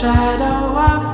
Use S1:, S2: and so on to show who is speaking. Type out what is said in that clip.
S1: shadow of